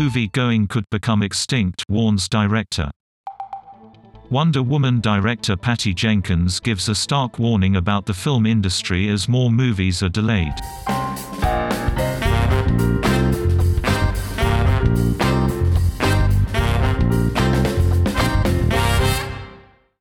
Movie going could become extinct, warns director. Wonder Woman director Patty Jenkins gives a stark warning about the film industry as more movies are delayed.